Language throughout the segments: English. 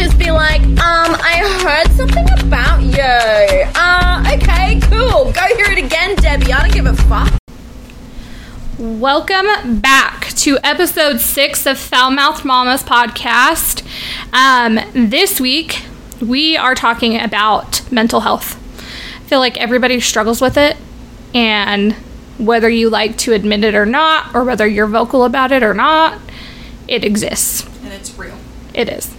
just be like, um, I heard something about you. Uh, okay, cool. Go hear it again, Debbie. I don't give a fuck. Welcome back to episode six of Foul Mouthed Mamas podcast. Um, this week, we are talking about mental health. I feel like everybody struggles with it, and whether you like to admit it or not, or whether you're vocal about it or not, it exists. and it's real. It is.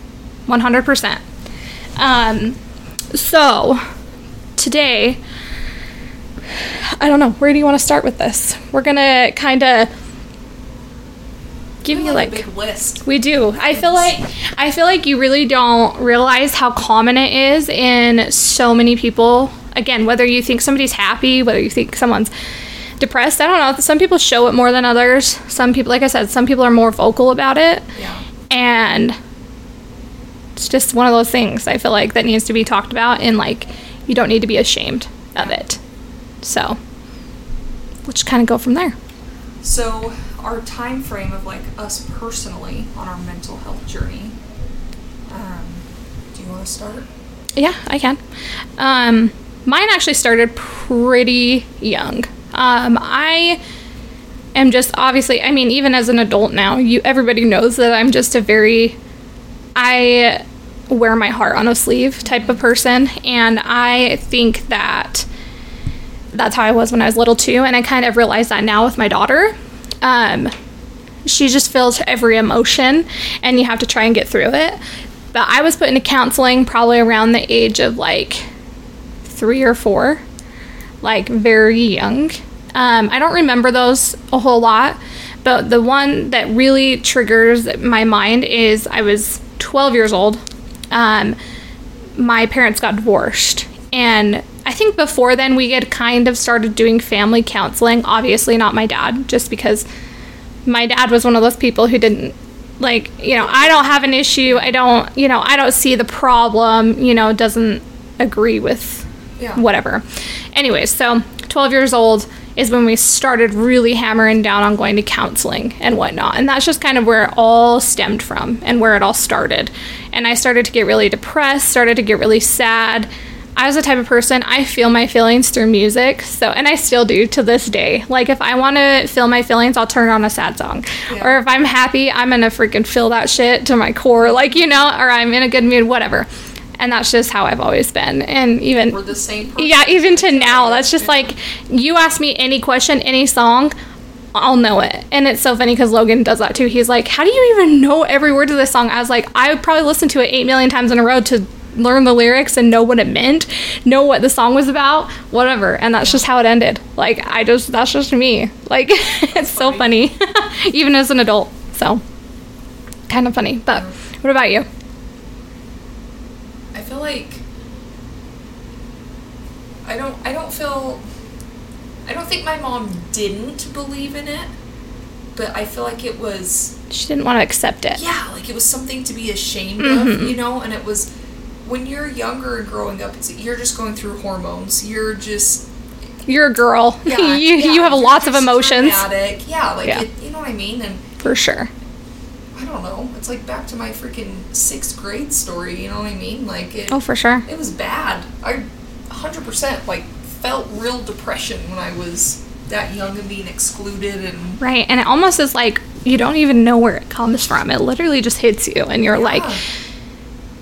100%. Um, so, today, I don't know, where do you want to start with this? We're going to kind of give you like a big list. we do. I feel like I feel like you really don't realize how common it is in so many people. Again, whether you think somebody's happy, whether you think someone's depressed, I don't know. Some people show it more than others. Some people, like I said, some people are more vocal about it. Yeah. And it's just one of those things I feel like that needs to be talked about and like you don't need to be ashamed of it. So, let's kind of go from there. So our time frame of like us personally on our mental health journey. Um, do you want to start? Yeah, I can. Um, mine actually started pretty young. Um, I am just obviously, I mean, even as an adult now, you everybody knows that I'm just a very, I wear my heart on a sleeve type of person, and I think that that's how I was when I was little too, and I kind of realize that now with my daughter. Um, she just feels every emotion and you have to try and get through it. But I was put into counseling probably around the age of like three or four, like very young. Um, I don't remember those a whole lot, but the one that really triggers my mind is I was 12 years old. Um, my parents got divorced. And I think before then we had kind of started doing family counseling. Obviously, not my dad, just because my dad was one of those people who didn't like, you know, I don't have an issue. I don't, you know, I don't see the problem, you know, doesn't agree with Yeah. whatever. Anyways, so 12 years old is when we started really hammering down on going to counseling and whatnot. And that's just kind of where it all stemmed from and where it all started. And I started to get really depressed, started to get really sad. I was the type of person I feel my feelings through music. So, and I still do to this day. Like if I want to feel my feelings, I'll turn on a sad song. Yeah. Or if I'm happy, I'm going to freaking feel that shit to my core, like, you know, or I'm in a good mood, whatever. And that's just how I've always been. And even We're the same person. yeah, even to now, that's just like you ask me any question, any song, I'll know it. And it's so funny because Logan does that too. He's like, How do you even know every word to this song? I was like, I would probably listen to it eight million times in a row to learn the lyrics and know what it meant, know what the song was about, whatever. And that's just how it ended. Like, I just, that's just me. Like, it's so funny, even as an adult. So, kind of funny. But what about you? Like I don't. I don't feel. I don't think my mom didn't believe in it, but I feel like it was. She didn't want to accept it. Yeah, like it was something to be ashamed Mm-hmm. of, you know. And it was when you're younger and growing up. It's you're just going through hormones. You're just You're a girl. yeah, you, yeah, you have lots of emotions. dramatic. Yeah, like Yeah. It, you know what I mean. And For sure. I don't know. It's like back to my freaking sixth grade story. You know what I mean? Like it. Oh, for sure. It was bad. I 100% like felt real depression when I was that young and being excluded and Right. And it almost is like you don't even know where it comes from. It literally just hits you, and you're like,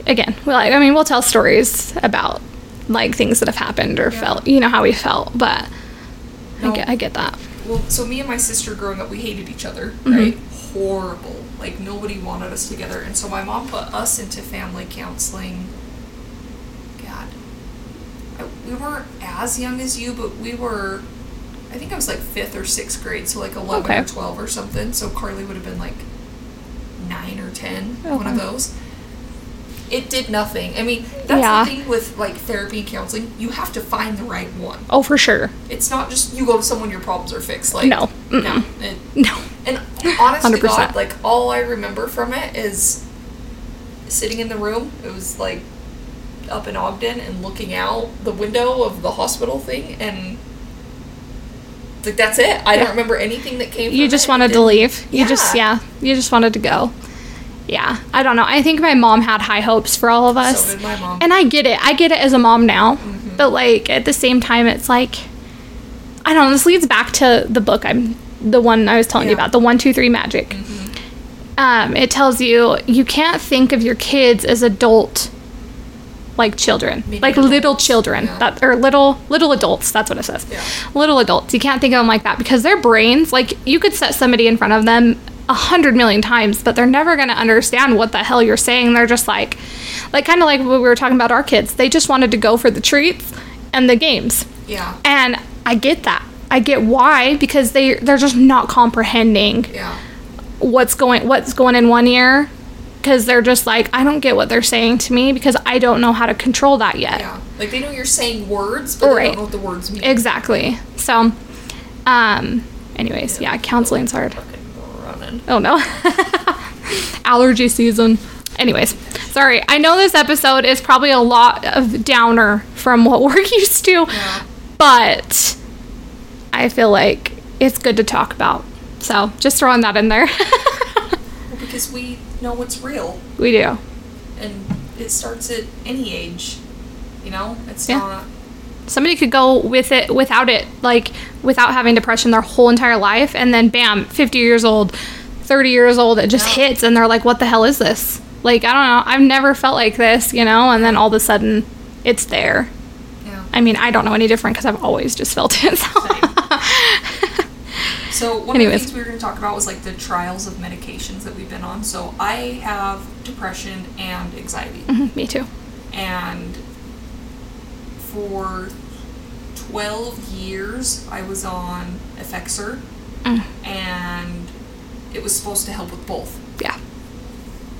again, well, I I mean, we'll tell stories about like things that have happened or Yeah. felt, you know, how we felt, but I get, I get that. well, so me and my sister growing up, we hated each other, Mm-hmm. right? Horrible. Like nobody wanted us together, and so my mom put us into family counseling. God, I, we weren't as young as you, but we were. I think I was like fifth or sixth grade, so like eleven Okay. or twelve or something. So Carly would have been like nine or ten, one of those. It did nothing. I mean, that's Yeah. the thing with like therapy and counseling. You have to find the right one. Oh, for sure. It's not just you go to someone, your problems are fixed. Like No. no. Mm-mm. No. and honest to 100%. God, like all I remember from it is sitting in the room. It was like up in Ogden and looking out the window of the hospital thing, and like that's it. I Yeah. don't remember anything that came. You just wanted to leave. You just, yeah, you just wanted to go. Yeah, I don't know. I think my mom had high hopes for all of us. So did my mom. And I get it. I get it as a mom now. But like at the same time it's like I don't know, this leads back to the book I'm the one I was telling you about, the one, two, three magic. Um, it tells you you can't think of your kids as adult like children. Maybe like adults. little children. Yeah. That or little little adults, that's what it says. Yeah. Little adults. You can't think of them like that because their brains, like you could set somebody in front of them a hundred million times, but they're never gonna understand what the hell you're saying. They're just like like kinda like what we were talking about our kids. They just wanted to go for the treats and the games. Yeah. And I get that. I get why because they they're just not comprehending Yeah. what's going what's going in one ear because they're just like I don't get what they're saying to me because I don't know how to control that yet. Yeah. Like they know you're saying words, but they don't know what the words mean. Exactly. So um anyways, yeah, counseling's hard. Fucking running. Oh no. Allergy season. Anyways, sorry. I know this episode is probably a lot of downer from what we're used to, Yeah. but I feel like it's good to talk about. So just throwing that in there. Well, because we know what's real, we do. and it starts at any age. You know, it's Yeah. not. Somebody could go with it without it, like without having depression their whole entire life, and then bam, 50 years old, 30 years old, it just Yeah. hits, and they're like, what the hell is this? Like, I don't know. I've never felt like this, you know? And then all of a sudden, it's there. Yeah. I mean, I don't know any different because I've always just felt it. So. So one Anyways. of the things we were going to talk about was like the trials of medications that we've been on. So I have depression and anxiety, Me too. and for twelve years I was on Effexor, Mm. and it was supposed to help with both. Yeah.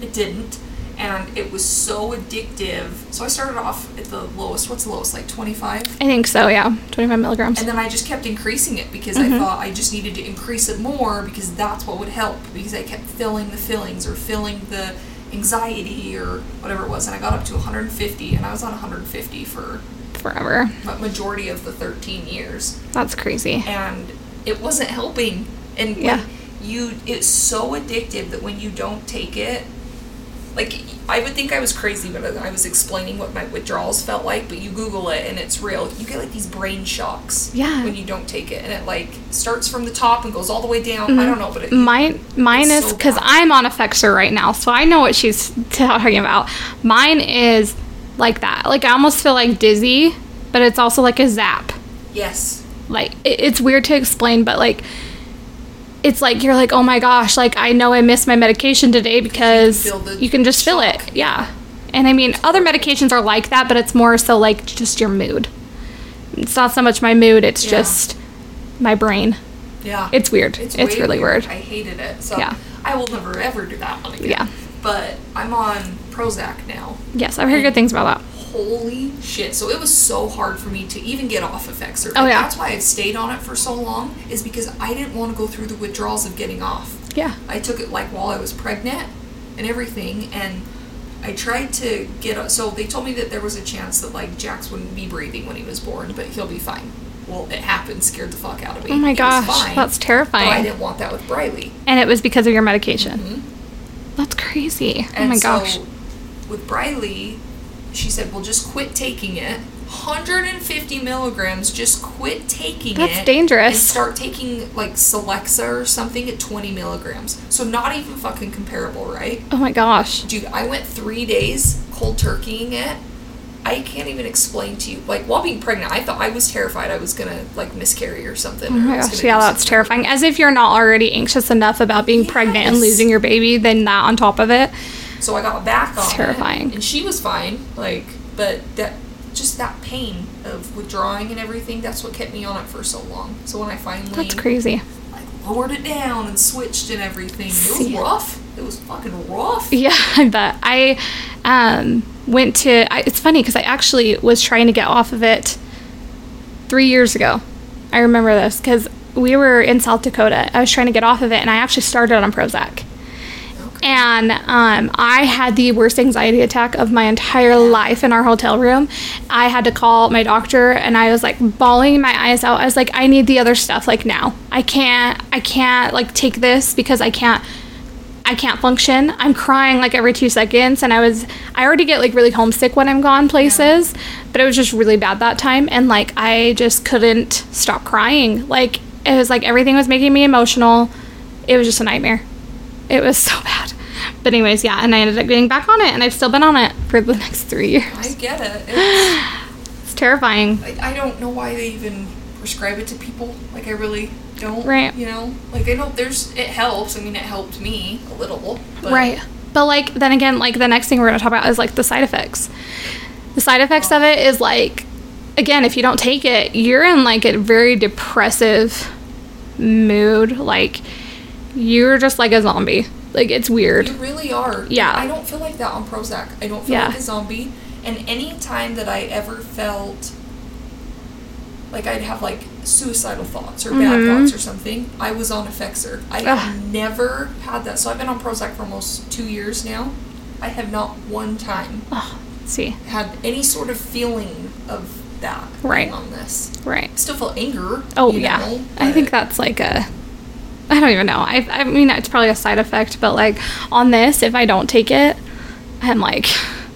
It didn't, and it was so addictive. So I started off at the lowest. What's the lowest? Like twenty five. I think so, yeah. 25 milligrams. And then I just kept increasing it because Mm-hmm. I thought I just needed to increase it more because that's what would help because I kept filling the fillings or filling the anxiety or whatever it was and I got up to 150 and I was on 150 for Forever. But majority of the 13 years That's crazy. and it wasn't helping and when Yeah. You it's so addictive that when you don't take it like I would think I was crazy when I was explaining what my withdrawals felt like, but you Google it and it's real. You get like these brain shocks Yeah. when you don't take it, and it like starts from the top and goes all the way down. I mm-hmm. don't know, but it, Mine, mine is because bad. I'm on Effexor right now, so I know what she's talking about. Mine is like that. Like I almost feel like dizzy, but it's also like a zap. yes, Like it, it's weird to explain, but like it's like you're like, oh my gosh, like I know I missed my medication today because feel the you can just feel it. Yeah. And I mean, other medications are like that, but it's more so like just your mood. It's not so much my mood; it's Yeah. just my brain. yeah, It's weird. It's, way really weird. I hated it. So Yeah. I will never ever do that one again. Yeah. but I'm on Prozac now. Yes, I've heard good things about that. Holy shit. So it was so hard for me to even get off of. Oh, yeah. That's why I've stayed on it for so long, is because I didn't want to go through the withdrawals of getting off. Yeah. I took it like while I was pregnant and everything, and I tried to get. So they told me that there was a chance that like Jax wouldn't be breathing when he was born, but he'll be fine. Well, it happened, scared the fuck out of me. Oh my He gosh, that's But I didn't want that with Briley. And it was because of your medication. Mm-hmm. That's crazy. oh And my gosh. so with Briley, she said, "Well, just quit taking it. 150 milligrams. Just quit taking That's it. That's dangerous. And start taking like Celexa or something at 20 milligrams. So not even fucking comparable, right? oh my gosh. Dude, I went three days cold turkeying it. I can't even explain to you. Like while being pregnant, I thought I was terrified I was gonna like miscarry or something. Oh my gosh. Yeah, that's something. terrifying. As if you're not already anxious enough about being pregnant and losing your baby, then that on top of it. So I got back on It's it, terrifying. and she was fine. Like, but that just that pain of withdrawing and everything. That's what kept me on it for so long. So when I finally That's crazy. like lowered it down and switched and everything, it was rough. It was fucking rough. Yeah, I bet. I um, went to. I, it's funny because I actually was trying to get off of it three years ago. I remember this because we were in South Dakota. I was trying to get off of it, and I actually started on Prozac. And um, I had the worst anxiety attack of my entire life in our hotel room. I had to call my doctor, and I was like bawling my eyes out. I was like, I need the other stuff like now. I can't. I can't like take this because I can't. I can't function. I'm crying like every two seconds, and I was I already get like really homesick when I'm gone places, but it was just really bad that time, and like I just couldn't stop crying. Like it was like everything was making me emotional. It was just a nightmare. It was so bad. But anyways, yeah, and I ended up getting back on it, and I've still been on it for the next three years. I get it. It's, It's terrifying. like, I don't know why they even prescribe it to people. Like, I really don't. Right. You know? Like, I know there's. It helps. I mean, it helped me a little. But Right. But like then again, like the next thing we're gonna talk about is like the side effects. The side effects of it is like again, if you don't take it, you're in like a very depressive mood. Like you're just like a zombie. Like it's weird. You really are. Yeah. I don't feel like that on Prozac. I don't feel Yeah. like a zombie. And any time that I ever felt like I'd have like suicidal thoughts or bad Mhm. thoughts or something, I was on Effexor. I have never had that. So I've been on Prozac for almost two years now. I have not one time see. had any sort of feeling of that Right. on this. Right. Still feel anger. Oh yeah. know, I think that's like a I don't even know. I I mean it's probably a side effect, but like on this, if I don't take it, I'm like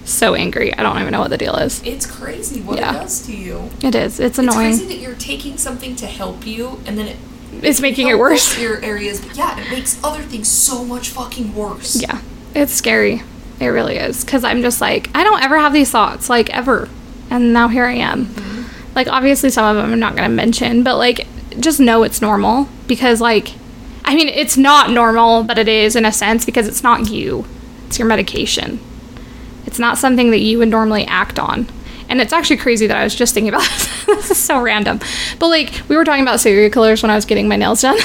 so angry. I don't even know what the deal is. it's crazy what Yeah. it does to you. It is. It's annoying. It's crazy that you're taking something to help you and then it It's making it worse. Your areas, but yeah, it makes other things so much fucking worse. Yeah, it's scary. It really is. Because I'm just like, I don't ever have these thoughts, like, ever. And now here I am. Mm-hmm. Like, obviously, some of them I'm not to mention, but, like, just know it's normal. Because, like, I mean, it's not normal, but it is in a sense because it's not you, it's your medication. It's not something that you would normally act on. And it's actually crazy that I was just thinking about this. this is so random. But, like, we were talking about serial killers when I was getting my nails done.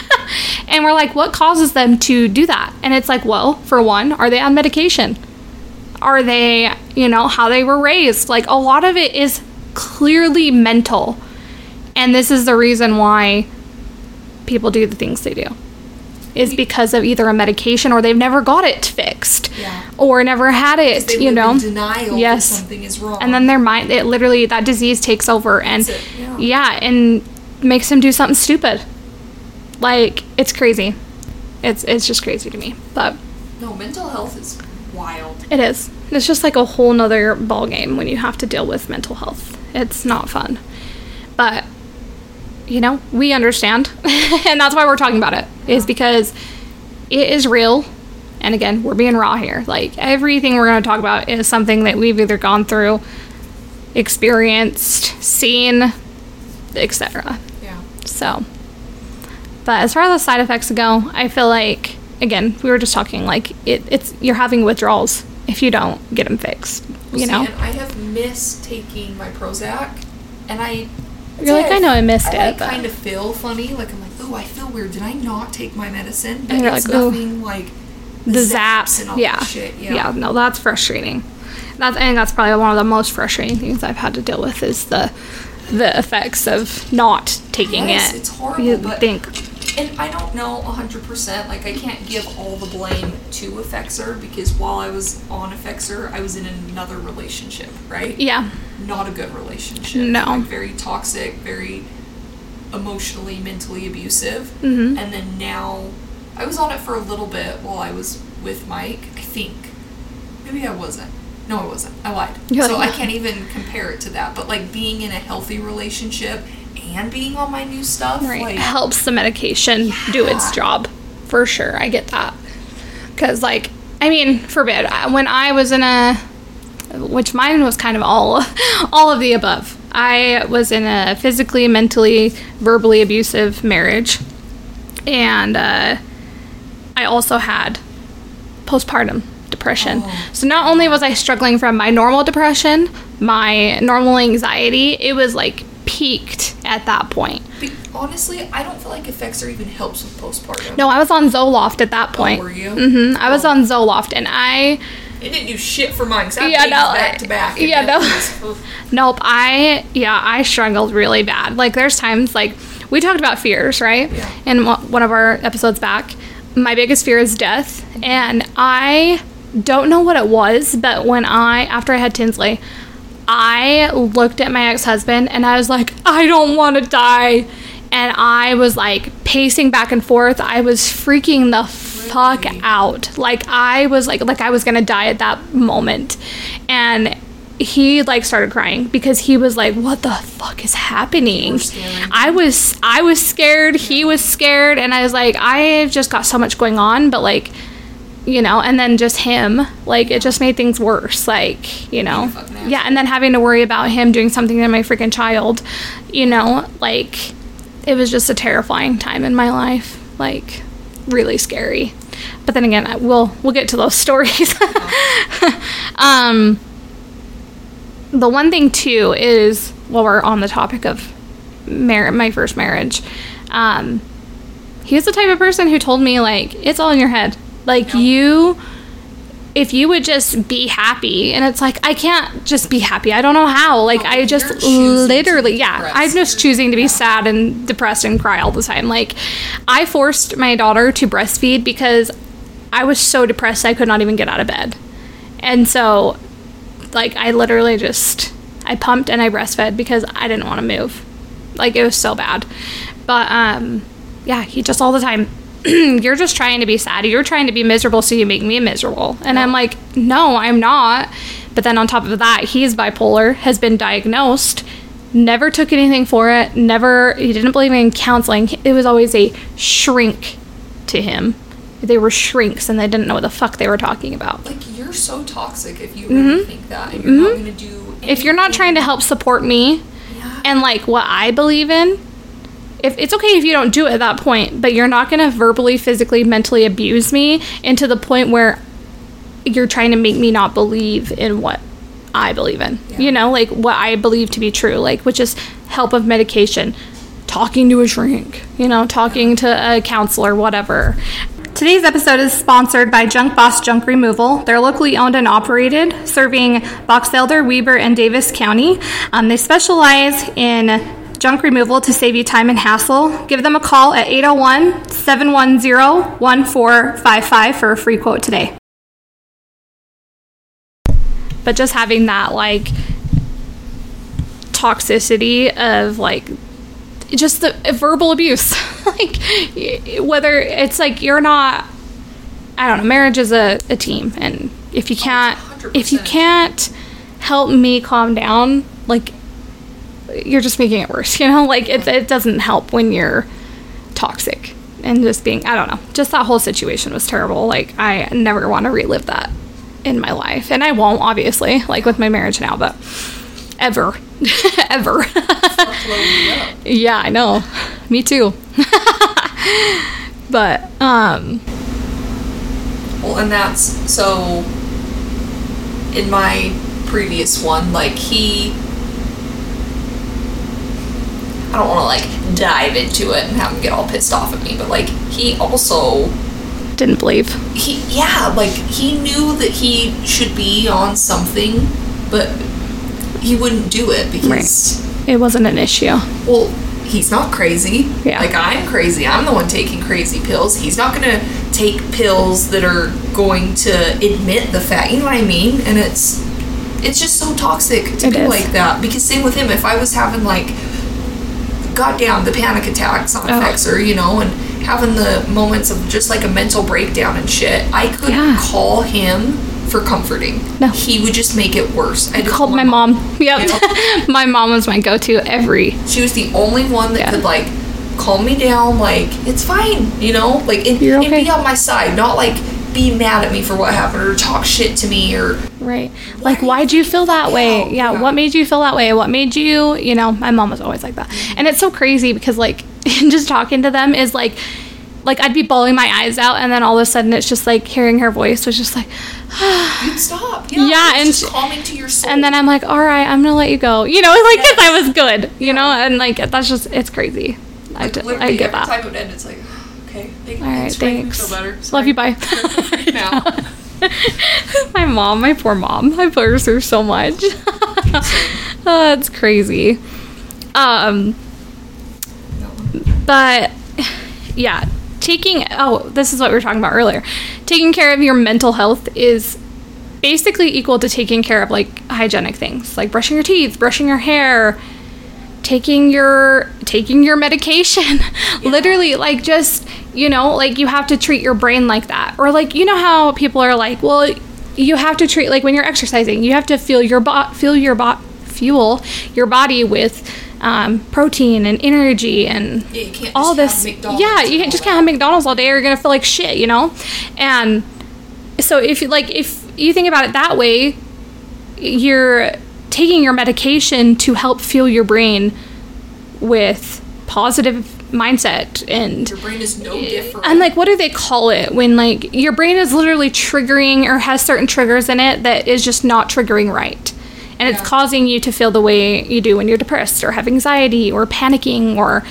and we're like, what causes them to do that? And it's like, well, for one, are they on medication? Are they, you know, how they were raised? Like, a lot of it is clearly mental. And this is the reason why people do the things they do. Is because of either a medication or they've never got it fixed. Yeah. Or never had it, you know. Yes. something is wrong. and then their mind it literally that disease takes over and it, yeah. yeah and makes them do something stupid like it's crazy it's it's just crazy to me but no, mental health is wild. it is it's just like a whole nother ball game when you have to deal with mental health it's not fun but you know we understand. And that's why we're talking about it is because it is real. And again we're being raw here. Like everything we're going to talk about is something that we've either gone through experienced seen etc Yeah. so but as far as the side effects go i feel like again we were just talking like it, it's you're having withdrawals if you don't get them fixed Well, you see, know? and I have missed taking my Prozac, and I. You're like, I know I missed I, it, Like, but- kind of feel funny. Like I'm like, oh, I feel weird. Did I not take my medicine? But And you're it's like, ooh. nothing like the zaps zaps and all yeah. that shit. yeah Yeah. no that's frustrating that's i think that's probably one of the most frustrating things i've had to deal with is the the effects of not taking Yes, it it's horrible, you but- think And I don't know 100%. Like, I can't give all the blame to Effexor because while I was on Effexor, I was in another relationship, right? yeah Not a good relationship. No. Like, very toxic, very emotionally, mentally abusive. Mhm. And then now, I was on it for a little bit while I was with Mike, I think. Maybe I wasn't. No, I wasn't. I lied. You're so like- I can't even compare it to that. But like being in a healthy relationship and being on my new stuff, right. like helps the medication do its job for sure. I get that. Because like i mean forbid. When i was in a which mine was kind of all all of the above. I was in a physically mentally verbally abusive marriage. And uh, i also had postpartum depression. Oh. so not only was i struggling from my normal depression my normal anxiety it was like peaked at that point Be- honestly, I don't feel like Effexor even helps with postpartum. No, I was on Zoloft at that point. Oh, were you? Mm-hmm. I was Oh. on Zoloft, and I It didn't do shit for mine. 'cause I Yeah, no, back to back. yeah, no. was- nope. I yeah, I struggled really bad. Like there's times like we talked about fears, right? Yeah. In one of our episodes back, my biggest fear is death, and I don't know what it was, but when I after I had Tinsley. I looked at my ex husband and I was like, I don't want to die. And I was like pacing back and forth. I was freaking the fuck out. Like I was like like I was gonna die at that moment, and he like started crying because he was like, "What the fuck is happening?" I was I was scared. He was scared, and I was like, I've just got so much going on, but like. You know, and then just him, like it just made things worse. Like, you know, yeah, and then having to worry about him doing something to my freaking child, you know, like it was just a terrifying time in my life, like really scary. But then again, I- we'll we'll get to those stories. um, the one thing too is while we're on the topic of mar- my first marriage, um, he was the type of person who told me like it's all in your head, like you if you would just be happy and it's like i can't just be happy. I don't know how. Like No, i just literally yeah i'm just choosing to be sad and depressed and cry all the time. Like i forced my daughter to breastfeed because i was so depressed i could not even get out of bed. And so like i literally just i pumped and i breastfed because i didn't want to move. Like it was so bad. But um yeah he just all the time you're just trying to be sad. You're trying to be miserable so you make me miserable. And i'm like no i'm not. But then on top of that he's bipolar has been diagnosed never took anything for it never he didn't believe in counseling. It was always a shrink to him. They were shrinks and they didn't know what the fuck they were talking about. Like you're so toxic if you really think that, and you're not gonna do. Mm-hmm. if you're not trying to help support me Yeah. and like what I believe in, if it's okay if you don't do it at that point, but you're not going to verbally, physically, mentally abuse me into the point where you're trying to make me not believe in what I believe in. Yeah. You know, like what I believe to be true, like which is help of medication, talking to a shrink, you know, talking to a counselor, whatever. Today's episode is sponsored by Junk Boss Junk Removal. They're locally owned and operated, serving Box Elder, Weber, and Davis County. Um, they specialize in junk removal to save you time and hassle. Give them a call at 801 710 1455 for a free quote today. But just having that, like, toxicity of, like, just the verbal abuse like whether it's like you're not i don't know marriage is a, a team and if you can't if you can't help me calm down like you're just making it worse you know? Like it, it doesn't help when you're toxic and just being i don't know. Just that whole situation was terrible. Like i never want to relive that in my life. And i won't obviously like with my marriage now but ever ever. Yeah i know. Me too. But um Well, and that's so. In my previous one, like he. I don't want to like dive into it and have him get all pissed off at me, but like he also didn't believe. He yeah like he knew that he should be on something, but he wouldn't do it because it wasn't an issue. Well he's not crazy. Yeah. like i'm crazy. I'm the one taking crazy pills. He's not gonna take pills that are going to admit the fact you know what i mean? And it's it's just so toxic to It be is. like that. Because same with him. If i was having like goddamn the panic attacks on Oh. Fexer, you know and having the moments of just like a mental breakdown and shit i could Yeah. call him for comforting No. he would just make it worse i called my mom yep Yeah. my mom was my go-to every She was the only one that Yeah. could like calm me down, like it's fine, you know, like and, You're and be okay. on my side, not like be mad at me for what happened or talk shit to me or right. Like why'd you feel that way? Yeah, yeah yeah. what made you feel that way? What made you you know my mom was always like that. And it's so crazy because like just talking to them is like like i'd be bawling my eyes out and then all of a sudden it's just like hearing her voice was just like you'd stop. Yeah, Yeah, it's and just calming to your soul. and then i'm like all right i'm gonna let you go. You know like because i was good you know? And like that's just it's crazy. I, like, d- I get every that. time it would end, it's like okay, thank, all right thanks, Frank, Feel better. love you bye. Now. my mom, my poor mom. I blurs her so much. oh, crazy. Um, but yeah, taking oh, this is what we were talking about earlier. Taking care of your mental health is basically equal to taking care of like hygienic things, like brushing your teeth, brushing your hair, taking your taking your medication. Literally like just you know like you have to treat your brain like that. Or like you know how people are like well you have to treat like when you're exercising you have to feel your bot feel your bot fuel your body with um, protein and energy and Yeah, all this have McDonald's. Yeah you can't- just can't have mcdonald's all day or you're gonna feel like shit you know? And so if you like if you think about it that way you're taking your medication to help fuel your brain with positive mindset and Your brain is no different. and like what do they call it when like your brain is literally triggering or has certain triggers in it that is just not triggering right? And it's causing you to feel the way you do when you're depressed or have anxiety or panicking or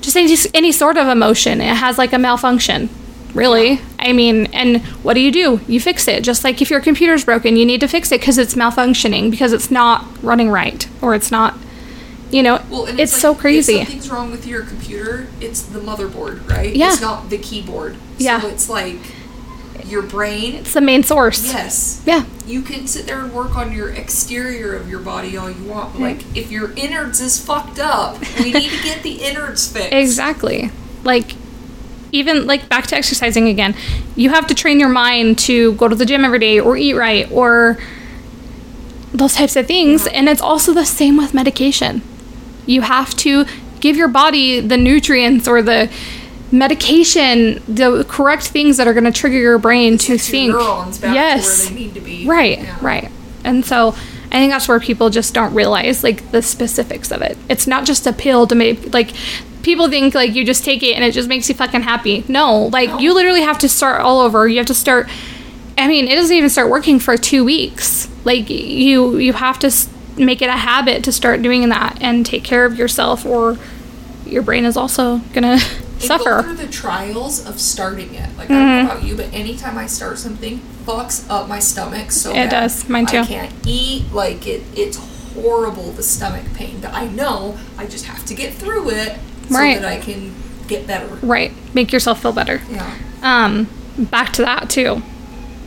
just any, any sort of emotion. It has like a malfunction really i mean and what do you do you fix it just like if your computer's broken you need to fix it because it's malfunctioning because it's not running right or it's not you know Well, and it's, like, so crazy If something's wrong with your computer, it's the motherboard, right? Yeah. It's not the keyboard. Yeah. So it's like your brain. it's the main source Yes. yeah You can sit there and work on your exterior of your body all you want, but like if your innards is fucked up, we need to get the innards fixed. Exactly. Like even like back to exercising again. You have to train your mind to go to the gym every day or eat right or those types of things and it's also the same with medication. You have to give your body the nutrients or the medication, the correct things that are going to trigger your brain to think. yes. to where they need to be. Right, Yeah. right. And so I think that's where people just don't realize like the specifics of it. It's not just a pill to make like people think like you just take it and it just makes you fucking happy. No, like No. you literally have to start all over. You have to start I mean, it doesn't even start working for 2 weeks. Like you you have to make it a habit to start doing that and take care of yourself or your brain is also going to And Go suffer. through the trials of starting it. Like I Mm-hmm. don't know about you, but anytime I start something, fucks up my stomach so It bad. does. Mine too. I can't eat. Like it. It's horrible. The stomach pain. But I know I just have to get through it so Right. that I can get better. Right. Make yourself feel better. Yeah. um, back to that too.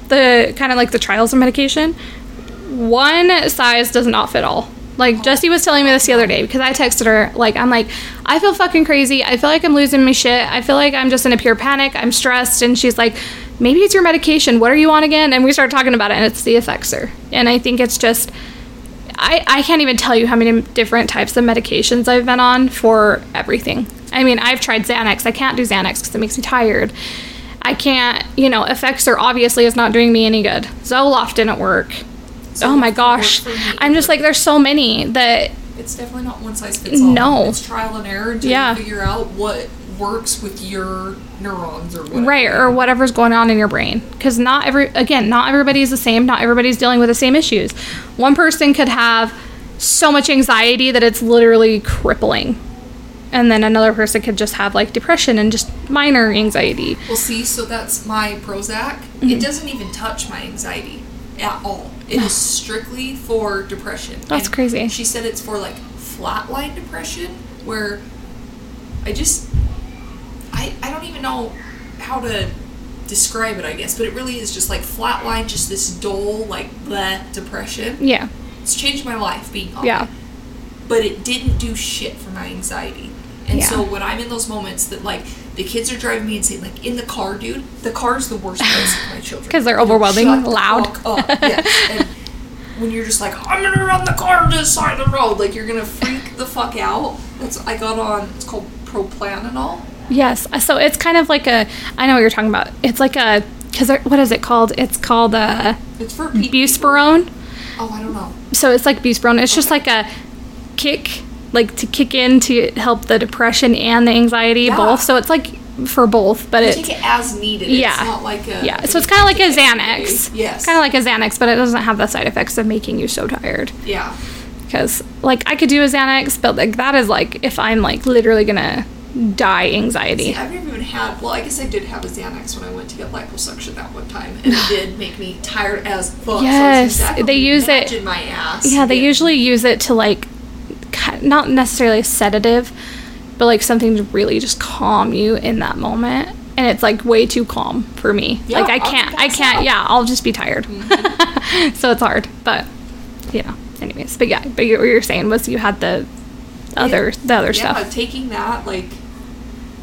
The kind of like the trials of medication. One size does not fit all. Like Jessie was telling me this the other day because I texted her like I'm like I feel fucking crazy. I feel like I'm losing my shit. I feel like I'm just in a pure panic. I'm stressed and she's like maybe it's your medication. What are you on again? And we started talking about it and it's the Effexor. And I think it's just I, I can't even tell you how many different types of medications I've been on for everything. I mean, I've tried Xanax. I can't do Xanax because it makes me tired. I can't, you know, Effexor obviously is not doing me any good. Zoloft didn't work. oh my gosh. worked for me I'm just like, there's so many that, It's definitely not one size fits all. No. It's trial and error until Yeah. figure out what works with your neurons or whatever. right, or whatever's going on in your brain. Because not every, again, not everybody's the same. Not everybody's dealing with the same issues. One person could have so much anxiety that it's literally crippling. And then another person could just have like depression and just minor anxiety. Well, see, so that's my Prozac. Mm-hmm. It doesn't even touch my anxiety at all. It is strictly for depression. That's crazy. She said it's for like flatline depression, where I just, don't even know how to describe it, I guess, but it really is just like flatline, just this dull, like, bleh depression. Yeah. It's changed my life being on Yeah. it. But it didn't do shit for my anxiety. And Yeah. so when I'm in those moments that like the kids are driving me insane, like in the car, dude, the car's the worst place for my children. Because they're overwhelming, shut the loud. fuck up. Yes. And when you're just like, I'm gonna run the car to the side of the road, like you're gonna freak the fuck out. That's I got on. It's called proplanolol. Yes. Uh, so it's kind of like a, I know what you're talking about. It's like a, because what is it called? It's called a It's for people. buspirone. Oh, I don't know. So it's like buspirone. It's just like a kick, like to kick in to help the depression and the anxiety Yeah. both. So it's like for both, but it's take it as needed. yeah, It's not like a. yeah. So it's kind of like a Xanax. Yes. Kind of like a Xanax, but it doesn't have the side effects of making you so tired. Yeah. Because like I could do a Xanax, but like that is like if I'm like literally gonna die anxiety. See, I've never even had. Well, I guess I did have a Xanax when I went to get liposuction that one time, and it did make me tired as fuck. Yes, so they use it- imagine my ass. Yeah, they get- usually use it to like, not necessarily a sedative, but like something to really just calm you in that moment. And it's like way too calm for me. Yeah, like I can't, I can't. out. Yeah, I'll just be tired. Mm-hmm. so it's hard. But yeah. Anyways, but yeah, but you, what you're saying was you had the other the other stuff. yeah, stuff. taking that like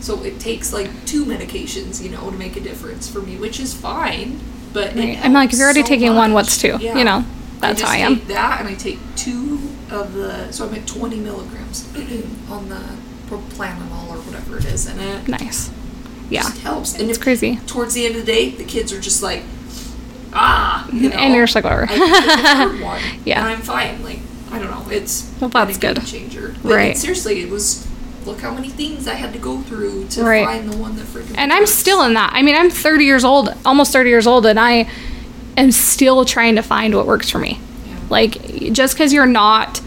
so it takes like two medications, you know, to make a difference for me, which is fine. But Right. I'm like, if you're already so taking one, what's two? You know, that's I how I am. Take that and I take two of the so I'm at 20 milligrams on the proplanolol or whatever it is, and it Nice. Yeah. just helps. And It's if- crazy. Towards the end of the day, the kids are just like, ah, you know, And you're just like, whatever. I took one, Yeah. and I'm fine. Like, I don't know, it's Well, that's a game good. changer. But Right. it- seriously, it was. Look how many things I had to go through to Right. find the one that freaking. And I'm still in that. I mean, I'm 30 years old, almost 30 years old, and I am still trying to find what works for me. Yeah. Like, just because you're not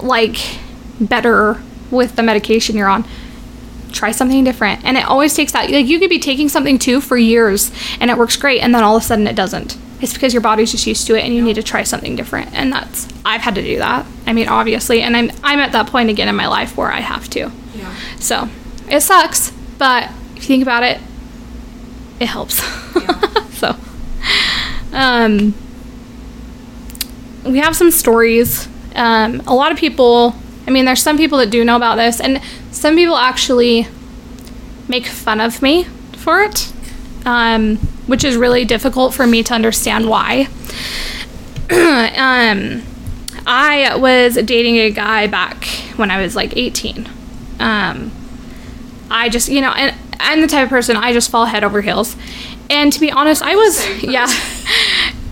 like better with the medication you're on, try something different. And it always takes that. Like, you could be taking something too for years and it works great, and then all of a sudden it doesn't. It's because your body's just used to it and you need to try something different. And that's, I've had to do that. I mean, obviously. And I'm, I'm at that point again in my life where I have to. Yeah. So it sucks, but if you think about it, it helps. Yeah. so, um, we have some stories. Um, a lot of people, I mean, there's some people that do know about this, and some people actually make fun of me for it, um, which is really difficult for me to understand why. um, I was dating a guy back when I was like 18. Um, I just, you know, and I'm the type of person I just fall head over heels. And to be honest, I was, yeah.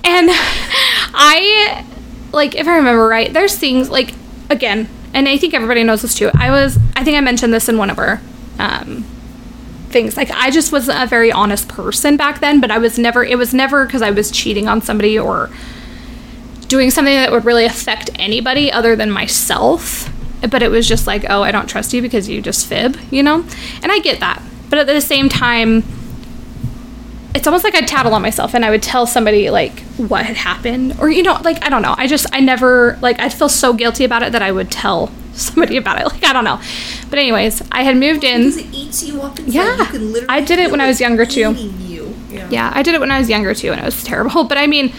And I, like, if I remember right, there's things like, again, and I think everybody knows this too. I was, I think I mentioned this in one of our um, things. Like, I just wasn't a very honest person back then, but I was never, it was never because I was cheating on somebody or doing something that would really affect anybody other than myself. But it was just like, oh, I don't trust you because you just fib, you know? And I get that. But at the same time, it's almost like I'd tattle on myself and I would tell somebody like what had happened or you know like I don't know I just I never like I'd feel so guilty about it that I would tell somebody about it like I don't know but anyways I had moved in Because it eats you up inside. Yeah. You can literally I did it when I was younger, too. Yeah. yeah I did it when I was younger too and it was terrible but I mean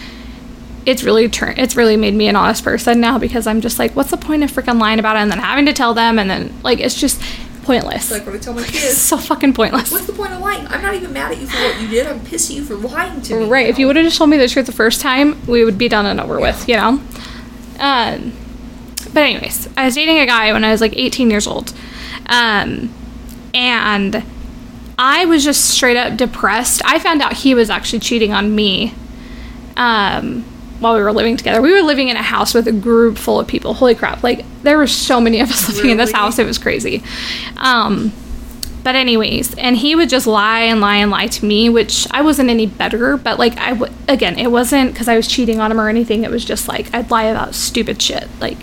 it's really turned it's really made me an honest person now because I'm just like what's the point of freaking lying about it and then having to tell them and then like it's just pointless like what I tell my kids. so fucking pointless What's the point of lying? I'm not even mad at you for what you did. I'm pissed at you for lying to me. Right. If you would have just told me the truth the first time, we would be done and over with, you know? Um, but, anyways, I was dating a guy when I was like 18 years old. Um, and I was just straight up depressed. I found out he was actually cheating on me um, while we were living together. We were living in a house with a group full of people. Holy crap. Like, there were so many of us living in this house. It was crazy. Um, but anyways, and he would just lie and lie and lie to me, which I wasn't any better. But like I would again, it wasn't because I was cheating on him or anything. It was just like I'd lie about stupid shit, like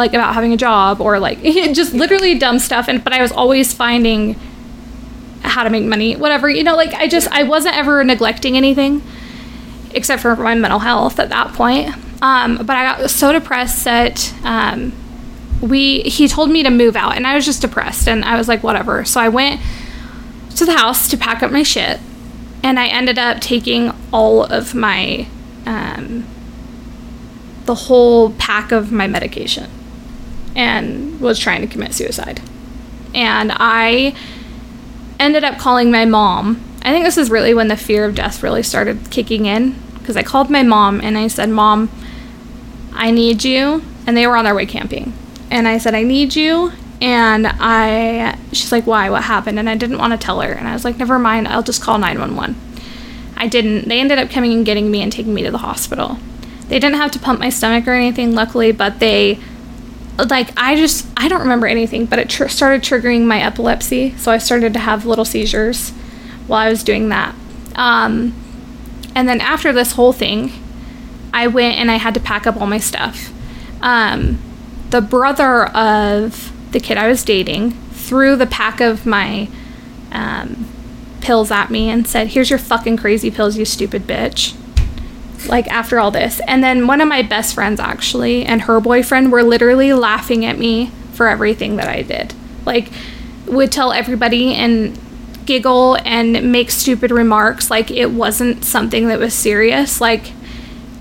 like about having a job or like just literally dumb stuff. And but I was always finding how to make money, whatever you know. Like I just I wasn't ever neglecting anything except for my mental health at that point. Um, but I got so depressed that um, we he told me to move out, and I was just depressed, and I was like, whatever. So I went to the house to pack up my shit, and I ended up taking all of my um, the whole pack of my medication, and was trying to commit suicide. And I ended up calling my mom. I think this is really when the fear of death really started kicking in because I called my mom and I said, "Mom, I need you." And they were on their way camping. And I said, "I need you." And I she's like, "Why? What happened?" And I didn't want to tell her. And I was like, "Never mind. I'll just call 911." I didn't. They ended up coming and getting me and taking me to the hospital. They didn't have to pump my stomach or anything, luckily, but they like I just I don't remember anything, but it tr- started triggering my epilepsy, so I started to have little seizures while I was doing that. Um, and then after this whole thing, I went and I had to pack up all my stuff. Um, the brother of the kid I was dating threw the pack of my um, pills at me and said, "Here's your fucking crazy pills, you stupid bitch." Like after all this. And then one of my best friends actually and her boyfriend were literally laughing at me for everything that I did. Like would tell everybody and giggle and make stupid remarks like it wasn't something that was serious. Like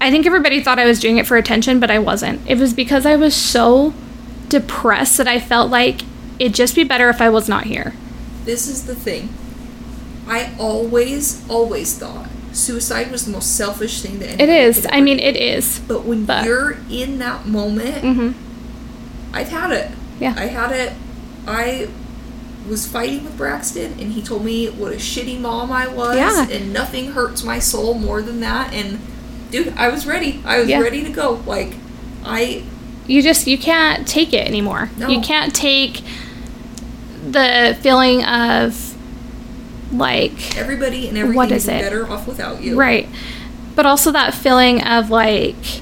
I think everybody thought I was doing it for attention, but I wasn't. It was because I was so depressed that I felt like it'd just be better if I was not here. This is the thing. I always, always thought suicide was the most selfish thing that It is. I mean, it is. But when but- you're in that moment, Mhm. I've had it. Yeah. I had it. I was fighting with Braxton, and he told me what a shitty mom I was, Yeah. and nothing hurts my soul more than that. And dude, I was ready. I was Yeah. ready to go. Like, I you just you can't take it anymore. No. You can't take the feeling of like everybody and everything What is is it? better off without you. right, but also that feeling of like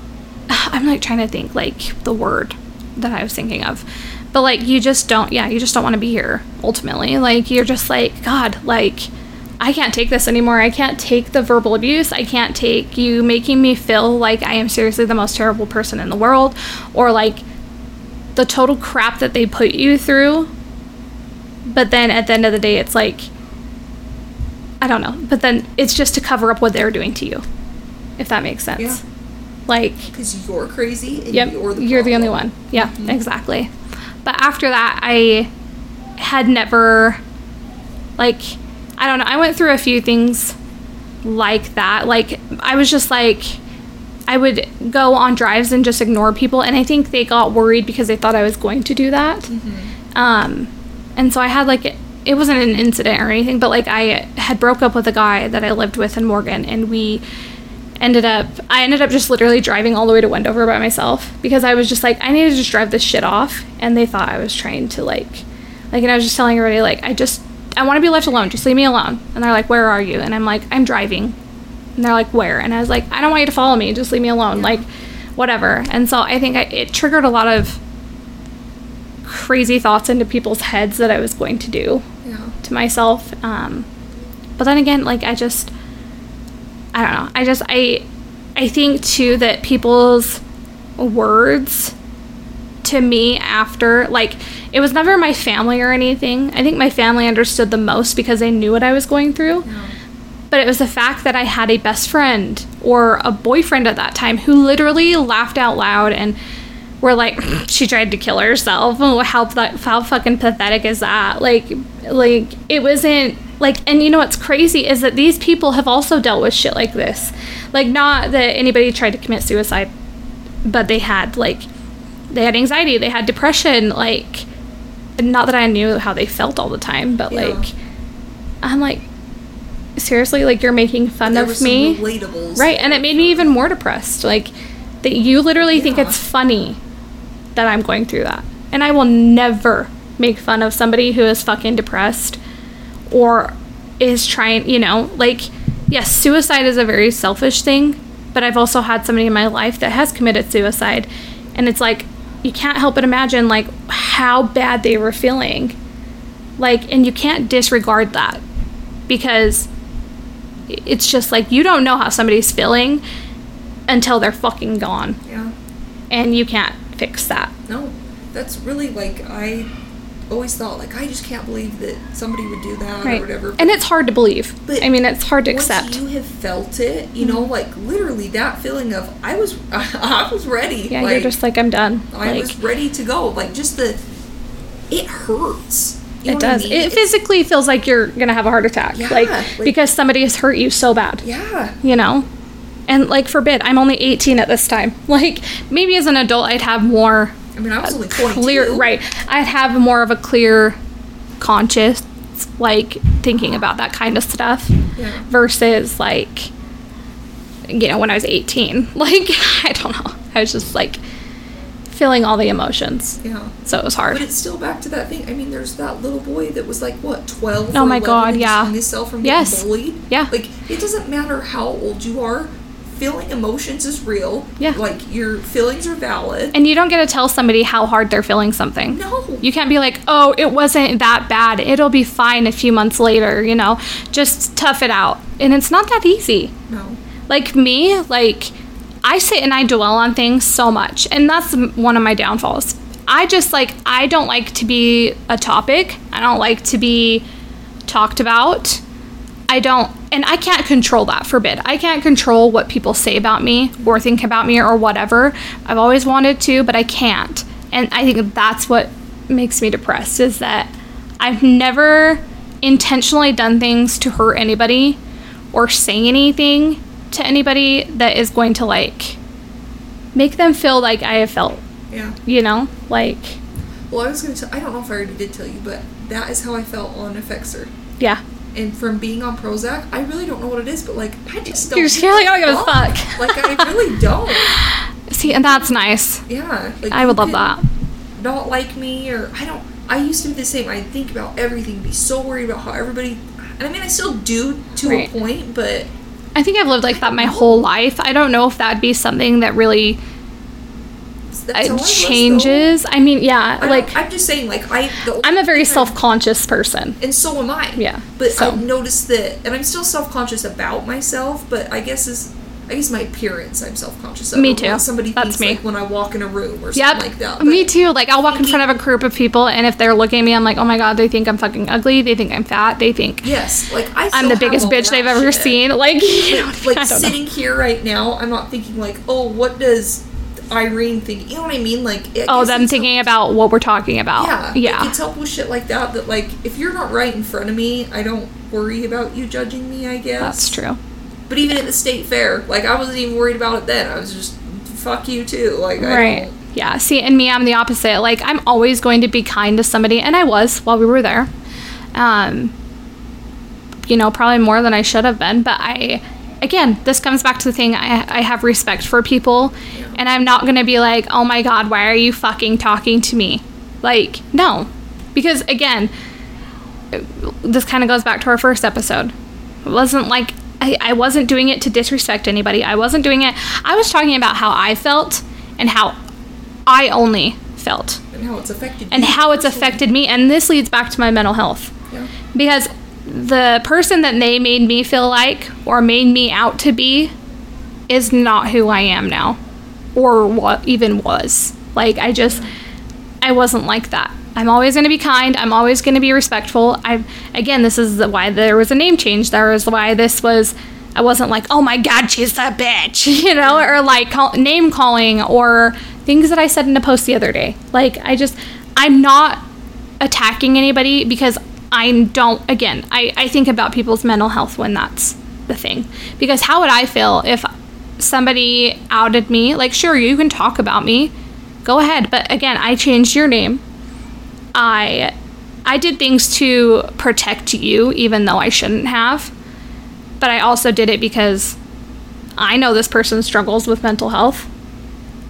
I'm like trying to think like the word that I was thinking of. But like you just don't yeah, you just don't want to be here ultimately. Like you're just like god, like I can't take this anymore. I can't take the verbal abuse. I can't take you making me feel like I am seriously the most terrible person in the world or like the total crap that they put you through. But then at the end of the day, it's like, I don't know. But then it's just to cover up what they're doing to you, if that makes sense. Yeah. Like, Because you're crazy and yep, you're the you're the only one. Yeah, exactly. But after that, I had never, like, I don't know. I went through a few things like that. Like, I was just like, I would go on drives and just ignore people, and I think they got worried because they thought I was going to do that. Um, and so I had like it wasn't an incident or anything, but like I had broke up with a guy that I lived with in Morgan, and we ended up I ended up just literally driving all the way to Wendover by myself because I was just like I need to just drive this shit off, and they thought I was trying to like like and I was just telling everybody like I just I want to be left alone, just leave me alone, and they're like where are you? And I'm like I'm driving, and they're like where? And I was like I don't want you to follow me, just leave me alone, like whatever. And so I think I, it triggered a lot of crazy thoughts into people's heads that I was going to do Yeah. To myself. Um, but then again, like I just, I don't know. I just I, I think too that people's words to me after like it was never my family or anything. I think my family understood the most because they knew what I was going through. But it was the fact that I had a best friend or a boyfriend at that time who literally laughed out loud and were like, she tried to kill herself. How how fucking pathetic is that? Like, like it wasn't like. And you know what's crazy is that these people have also dealt with shit like this. Like, not that anybody tried to commit suicide, but they had like, they had anxiety, they had depression. Like, not that I knew how they felt all the time, but Yeah. like, I'm like, seriously, like you're making fun There of me, right? And it made me even more depressed. Like that you literally think it's funny that I'm going through that, and I will never make fun of somebody who is fucking depressed or is trying. You know, like yes, suicide is a very selfish thing, but I've also had somebody in my life that has committed suicide, and it's like you can't help but imagine like how bad they were feeling like and you can't disregard that because it's just like you don't know how somebody's feeling until they're fucking gone Yeah. and you can't fix that No, that's really like I always thought like I just can't believe that somebody would do that right or whatever. and it's hard to believe But i mean it's hard to accept Mm-hmm. you have felt it, you know, like literally that feeling of I was I was ready. yeah like, you're just like i'm done I like was ready to go. Like just the it hurts. You it what I does mean? it It's- physically feels like you're gonna have a heart attack Yeah, like, like- because somebody has hurt you so bad Yeah. you know and like forbid i'm only 18 at this time like maybe as an adult i'd have more I mean, I was only 22. clear right i'd have more of a clear conscious like thinking about that kind of stuff Yeah. versus like you know when i was 18 like i don't know i was just like feeling all the emotions Yeah. so it was hard But it's still back to that thing. I mean, there's that little boy that was like what, twelve? Oh or my God, yeah. himself from Yes. getting bullied. Yeah. Like it doesn't matter how old you are. Feeling emotions is real. Yeah. Like your feelings are valid. and you don't get to tell somebody how hard they're feeling something no. You can't be like, oh, it wasn't that bad. It'll be fine a few months later, you know? Just tough it out. And it's not that easy. no. Like me, like, I sit and I dwell on things so much. And that's one of my downfalls. I just like, I don't like to be a topic. I don't like to be talked about. I don't, and I can't control that, forbid. I can't control what people say about me or think about me or whatever. I've always wanted to, but I can't. And I think that's what makes me depressed is that I've never intentionally done things to hurt anybody or say anything to anybody that is going to like make them feel like I have felt, Yeah. you know? Like, Well, I was gonna tell. I don't know if I already did tell you, but that is how I felt on Effexor. yeah. And from being on Prozac, I really don't know what it is, but like I just don't. You're just like, I don't give a fuck. Like I really don't. See, and that's nice. Yeah. Like I would love that. Not like me, or I don't. I used to be the same. I think about everything, be so worried about how everybody. And I mean, I still do to Right. a point, but I think I've lived like that my whole life. I don't know if that'd be something that really that's how I uh, though. changes. I mean, yeah, I like like I'm just saying, like I. I'm a very only thing I- self-conscious person. and so am I. Yeah, But so. I've noticed that, and I'm still self conscious about myself. But I guess is, I guess my appearance, I'm self conscious of. Me too. Somebody That's thinks me. like when I walk in a room or Yep, something like that. me too. Like I'll walk in front of a group of people, and if they're looking at me, I'm like, oh my god, they think I'm fucking ugly. They think I'm fat. They think Yes, like I. I'm the biggest bitch they've ever shit. seen. Like, you know, Like I don't know. sitting here right now, I'm not thinking like, oh, what does Irene thinking. You know what I mean? Like, I Oh, them thinking about what we're talking about. Yeah, Yeah. Like, it's helpful shit like that. That like, if you're not right in front of me, I don't worry about you judging me. I guess That's true. But even at the state fair, like I wasn't even worried about it then. I was just fuck you too. Like I Right. Yeah. See, and me, I'm the opposite. Like, I'm always going to be kind to somebody, and I was while we were there. Um, you know, probably more than I should have been, but I, again, this comes back to the thing I, I have respect for people, and I'm not going to be like, oh my God, why are you fucking talking to me? Like, no. Because, again, this kind of goes back to our first episode. It wasn't like I, I wasn't doing it to disrespect anybody. I wasn't doing it. I was talking about how I felt and how I only felt and how it's affected and how it's affected me. And this leads back to my mental health Yeah. because the person that they made me feel like or made me out to be is not who I am now or what even was. Like I just I wasn't like that. I'm always going to be kind. I'm always going to be respectful. I again, this is the- why there was a name change. There was why this was I wasn't like, "Oh my god, she's a bitch," you know, or like call, name calling or things that I said in a post the other day. Like I just I'm not attacking anybody because I don't again, I I think about people's mental health when that's the thing. Because how would I feel if somebody outed me? Like sure, you can talk about me. Go ahead, but again, I changed your name. I I did things to protect you even though I shouldn't have. But I also did it because I know this person struggles with mental health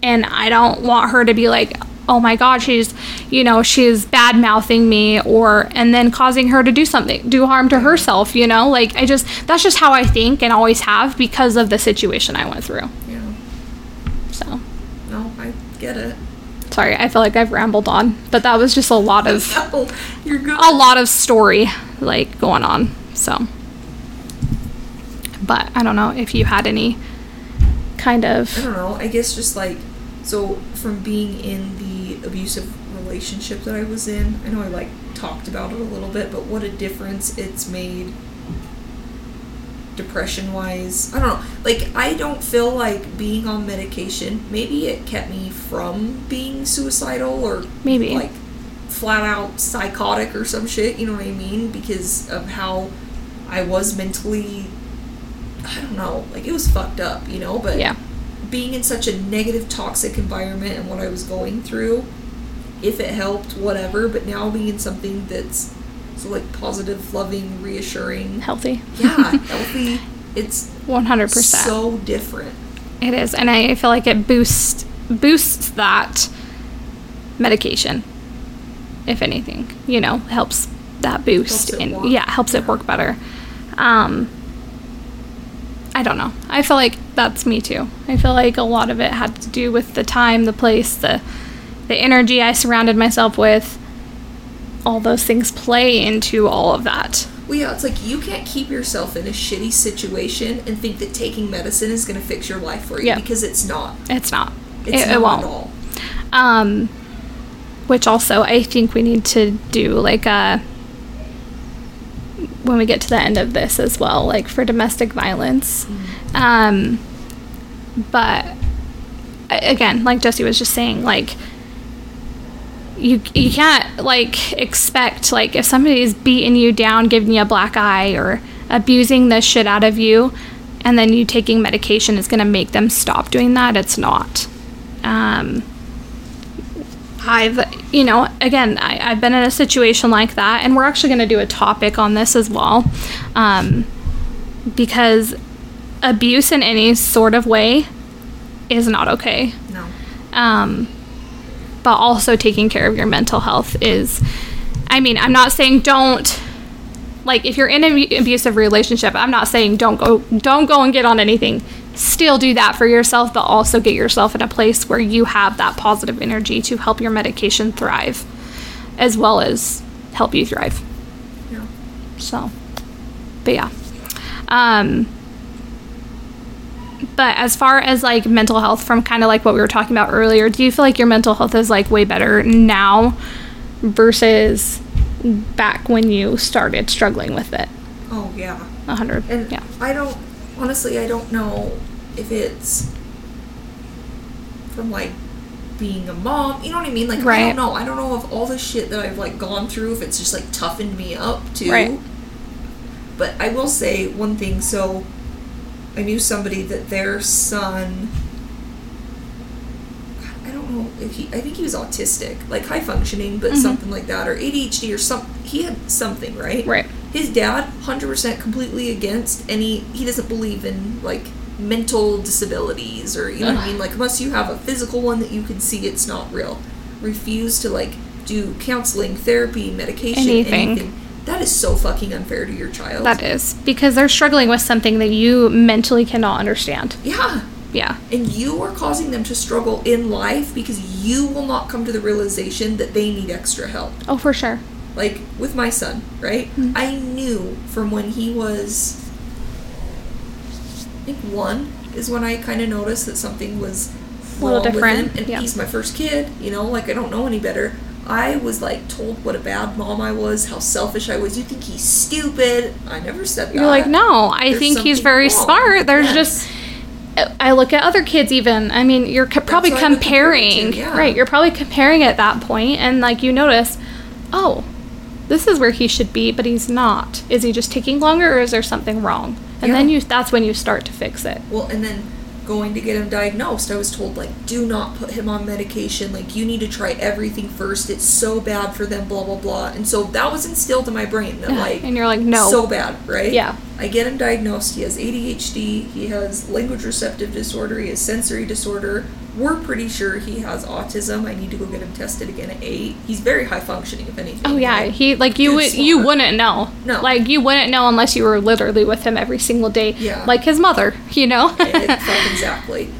and I don't want her to be like, "Oh my god, she's, you know, she's bad-mouthing me or and then causing her to do something, do harm to herself, you know? Like I just that's just how I think and always have because of the situation I went through. Yeah. So, No, I get it. sorry, I feel like I've rambled on, but that was just a lot of No, you're good. a lot of story like going on. So, but I don't know if you had any kind of I don't know. I guess just like so from being in the abusive relationship that I was in. I know I like talked about it a little bit, but what a difference it's made depression wise. I don't know. Like I don't feel like being on medication. Maybe it kept me from being suicidal or Maybe. like flat out psychotic or some shit, you know what I mean? Because of how I was mentally I don't know, like it was fucked up, you know, but yeah, being in such a negative, toxic environment and what I was going through, if it helped, whatever. But now being in something that's so like positive, loving, reassuring, healthy. yeah, healthy. It's One hundred percent. so different. It is, and I feel like it boosts boosts that medication. If anything, you know, helps that boost Helps and yeah, helps it work better. Um, I don't know. I feel like that's me too. I feel like a lot of it had to do with the time, the place, the the energy I surrounded myself with. All those things play into all of that. Well, yeah, it's like you can't keep yourself in a shitty situation and think that taking medicine is going to fix your life for you Yeah. because it's not. It's not. It's it, not it won't. at all. Um, which also I think we need to do like a when we get to the end of this as well, like for domestic violence. Um, but again, like Jessie was just saying, like you you can't like expect like if somebody's beating you down, giving you a black eye, or abusing the shit out of you, and then you taking medication is going to make them stop doing that. It's not. Um, I've, you know, again, I, I've been in a situation like that, and we're actually going to do a topic on this as well, um, because abuse in any sort of way is not okay. No. Um, but also taking care of your mental health is, I mean, I'm not saying don't. Like if you're in an abusive relationship, I'm not saying don't go don't go and get on anything. Still do that for yourself, but also get yourself in a place where you have that positive energy to help your medication thrive, as well as help you thrive. Yeah. So, but yeah. Um, but as far as like mental health, from kind of like what we were talking about earlier, do you feel like your mental health is like way better now versus back when you started struggling with it? Oh yeah. A hundred. And Yeah. I don't honestly I don't know if it's from like being a mom. You know what I mean? Like I Right. don't know. I don't know if all the shit that I've like gone through if it's just like toughened me up too. Right. But I will say one thing. So I knew somebody that their son. I don't know if he. I think he was autistic, like high functioning, but mm-hmm. something like that, or ADHD, or some. He had something, right? Right. His dad, hundred percent, completely against any. He doesn't believe in like mental disabilities or you know what I mean. Like unless you have a physical one that you can see, it's not real. Refuse to like do counseling, therapy, medication, Anything. anything. That is so fucking unfair to your child. That is because they're struggling with something that you mentally cannot understand. yeah. Yeah. And you are causing them to struggle in life because you will not come to the realization that they need extra help. Oh, for sure. like with my son, right? Mm-hmm. I knew from when he was, I think one is when I kind of noticed that something was A little wrong with different, him. And yeah. he's my first kid, you know, like I don't know any better. I was like told what a bad mom I was, how selfish I was. You think he's stupid? I never said that. You're like, no, I There's think he's very wrong." smart. There's Yes. just, I look at other kids even. I mean, you're co- probably what I would compare it to, comparing, yeah. right? You're probably comparing at that point, and like you notice, oh, this is where he should be, but he's not. Is he just taking longer, or is there something wrong? And then you, that's when you start to fix it. Well, and then going to get him diagnosed, I was told like, do not put him on medication. Like, you need to try everything first. It's so bad for them. Blah blah blah. And so that was instilled in my brain that like, and you're like, no, so bad, right? Yeah. I get him diagnosed. He has ADHD. He has language receptive disorder. He has sensory disorder. We're pretty sure he has autism. I need to go get him tested again at eight. He's very high functioning, if anything. Oh yeah, Like, he like you would you wouldn't know. No. like you wouldn't know unless you were literally with him every single day. Yeah. like his mother, you know. exactly.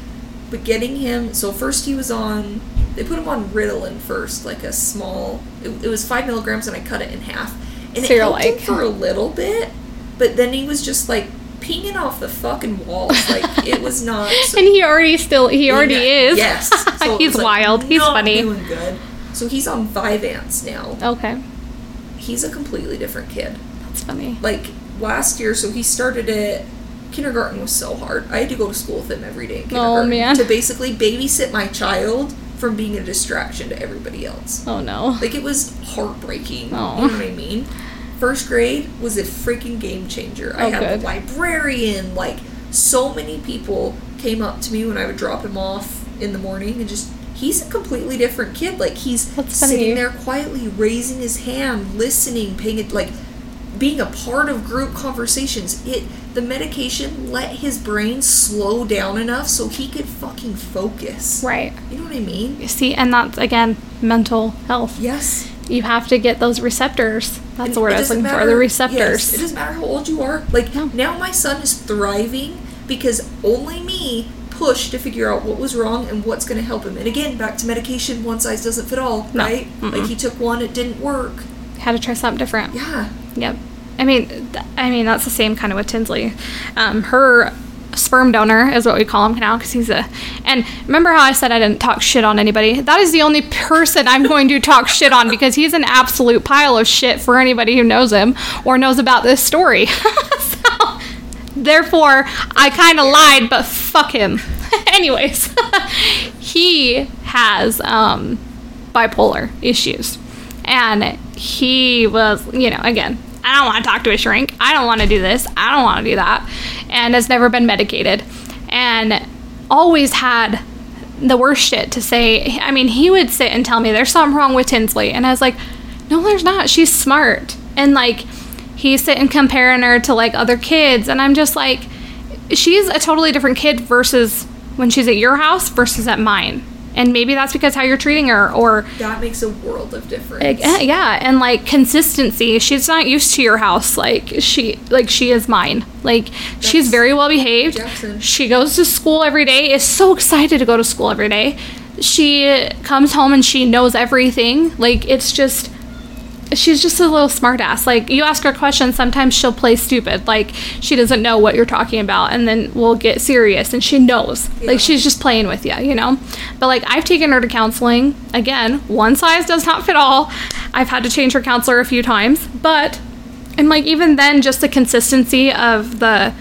But getting him, so first he was on, they put him on Ritalin first, like a small, it, it was five milligrams and I cut it in half. And So it helped him like- for a little bit, but then he was just like pinging off the fucking walls. Like it was not. So, and he already still he already is. Yes. So he's like, wild. He's funny. Doing good. So he's on Vyvanse now. Okay, He's a completely different kid. that's funny. like last year so he started it kindergarten was so hard. I had to go to school with him every day in Oh, kindergarten man. to basically babysit my child from being a distraction to everybody else. Oh no. like it was heartbreaking Oh. you know what i mean? First grade was a freaking game changer. Oh, i Oh, had a librarian like so many people came up to me when i would drop him off in the morning and just he's a completely different kid. Like he's sitting there quietly raising his hand listening paying it like being a part of group conversations it the medication let his brain slow down enough so he could fucking focus Right. you know what i mean see, and that's again mental health. yes You have to get those receptors. That's And the word I was looking for. matter- The yes, receptors. it doesn't matter how old you are. Like No. now, my son is thriving because only me pushed to figure out what was wrong and what's going to help him. And again, back to medication. One size doesn't fit all, No. right? Like he took one, it didn't work. Had to try something different. Yeah, Yep. I mean, th- I mean that's the same kind of with Tinsley. Um, her sperm donor is what we call him now because he's a. And remember how I said I didn't talk shit on anybody? That is the only person I'm going to talk shit on because he's an absolute pile of shit for anybody who knows him or knows about this story. so, therefore, I kind of lied, but fuck him. Anyways, he has um, bipolar issues. And he was, you know, again, I don't want to talk to a shrink. I don't want to do this. I don't want to do that. And has never been medicated. And always had the worst shit to say. I mean, he would sit and tell me there's something wrong with Tinsley. And I was like, no, there's not. She's smart. And like, he's sitting comparing her to like other kids. And I'm just like, she's a totally different kid versus when she's at your house versus at mine. And maybe that's because how you're treating her or That makes a world of difference. eh, yeah, and like consistency. She's not used to your house like she like she is mine. Like she's very well behaved. Jackson. She goes to school every day. Is so excited to go to school every day. She comes home and she knows everything. Like it's just she's just a little smartass. Like you ask her questions, sometimes she'll play stupid. Like she doesn't know what you're talking about, and then we'll get serious, and she knows. Yeah. Like she's just playing with you, you know. But like I've taken her to counseling. Again, one size does not fit all. I've had to change her counselor a few times, but and like even then, just the consistency of the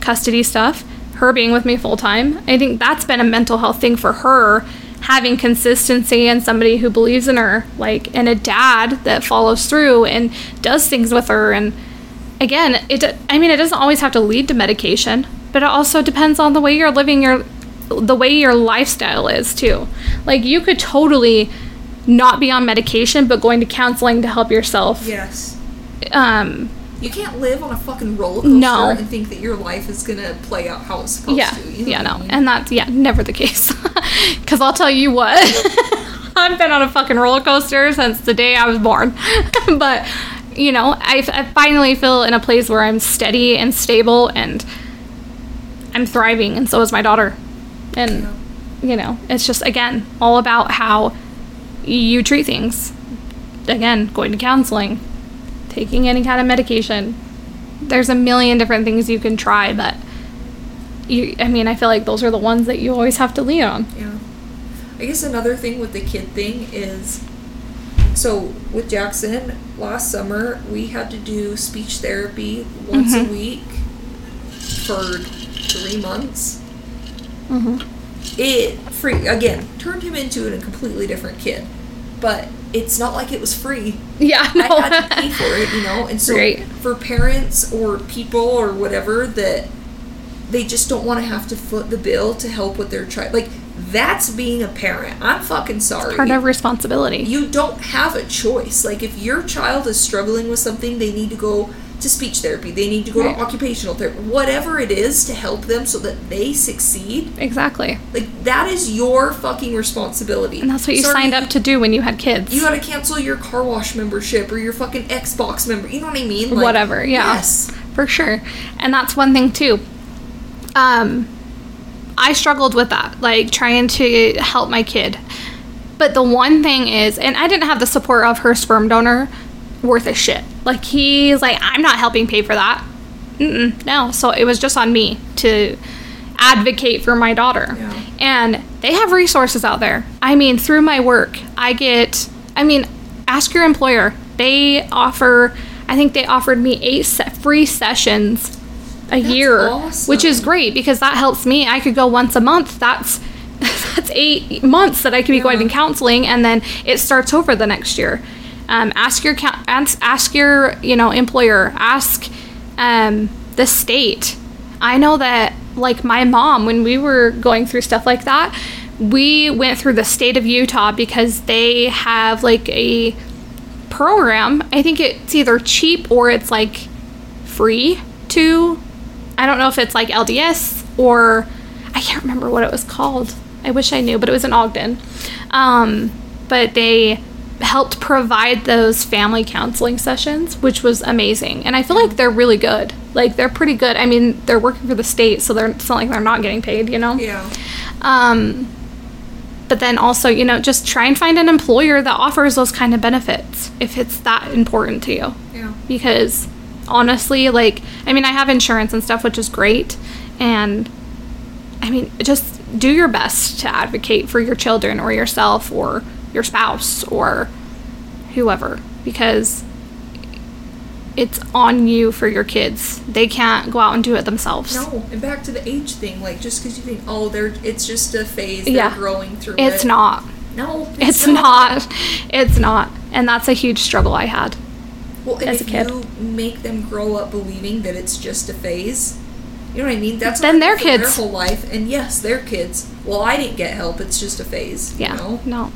custody stuff, her being with me full time, I think that's been a mental health thing for her. Having consistency and somebody who believes in her, like, and a dad that follows through and does things with her. And again, it, I mean, it doesn't always have to lead to medication, but it also depends on the way you're living your, the way your lifestyle is too. Like, you could totally not be on medication, but going to counseling to help yourself. Yes. Um, You can't live on a fucking roller coaster No. and think that your life is gonna play out how it's supposed yeah, to. You know yeah, what I no, mean? and that's yeah, never the case. Because I'll tell you what, I've been on a fucking roller coaster since the day I was born. but you know, I, I finally feel in a place where I'm steady and stable, and I'm thriving, and so is my daughter. And you know, it's just again all about how you treat things. Again, going to counseling, taking any kind of medication. There's a million different things you can try, but you I mean, I feel like those are the ones that you always have to lean on. Yeah. I guess another thing with the kid thing is so with Jackson last summer we had to do speech therapy once a mm-hmm. week for three months. Mm-hmm. It free again turned him into a completely different kid, but it's not like it was free. Yeah, no. I had to pay for it, you know. And so Right. for parents or people or whatever that they just don't want to have to foot the bill to help with their child, like that's being a parent. I'm fucking sorry. Part of responsibility. you don't have a choice. Like if your child is struggling with something, they need to go to speech therapy. They need to go Right. to occupational therapy. Whatever it is to help them so that they succeed. exactly. Like that is your fucking responsibility. And that's what you Sorry, signed up to do when you had kids. you gotta cancel your car wash membership or your fucking Xbox member. You know what I mean? Like, Whatever, yeah. Yes. for sure. And that's one thing too. Um I struggled with that, like trying to help my kid. But the one thing is, and I didn't have the support of her sperm donor worth a shit. Like he's like, I'm not helping pay for that. Mm-mm, no. So it was just on me to advocate for my daughter. Yeah. And they have resources out there. I mean, through my work, I get, I mean, ask your employer. They offer, I think they offered me eight free sessions a year, which is great because that helps me. I could go once a month. That's that's eight months that I could be going to counseling, and then it starts over the next year. Um, ask your ask, ask your you know employer. Ask um, the state. I know that like my mom when we were going through stuff like that, we went through the state of Utah because they have like a program. I think it's either cheap or it's like free to I don't know if it's like LDS or I can't remember what it was called. I wish I knew, but it was in Ogden. Um, but they helped provide those family counseling sessions, which was amazing. And I feel like they're really good. Like they're pretty good. I mean, they're working for the state, so they're it's not like they're not getting paid, you know. Yeah. Um, but then also, you know, just try and find an employer that offers those kind of benefits if it's that important to you Yeah. because honestly like i mean i have insurance and stuff which is great and i mean just do your best to advocate for your children or yourself or your spouse or whoever because it's on you for your kids they can't go out and do it themselves No, and back to the age thing. Like just because you think, oh, they're it's just a phase they're growing through. it's it. not No, It's not. It's not. And that's a huge struggle I had. Well, as if a kid. you make them grow up believing that it's just a phase, you know what I mean? That's Then what they're Their whole life, and yes, they're kids. Well, I didn't get help. It's just a phase. Yeah. You know? No.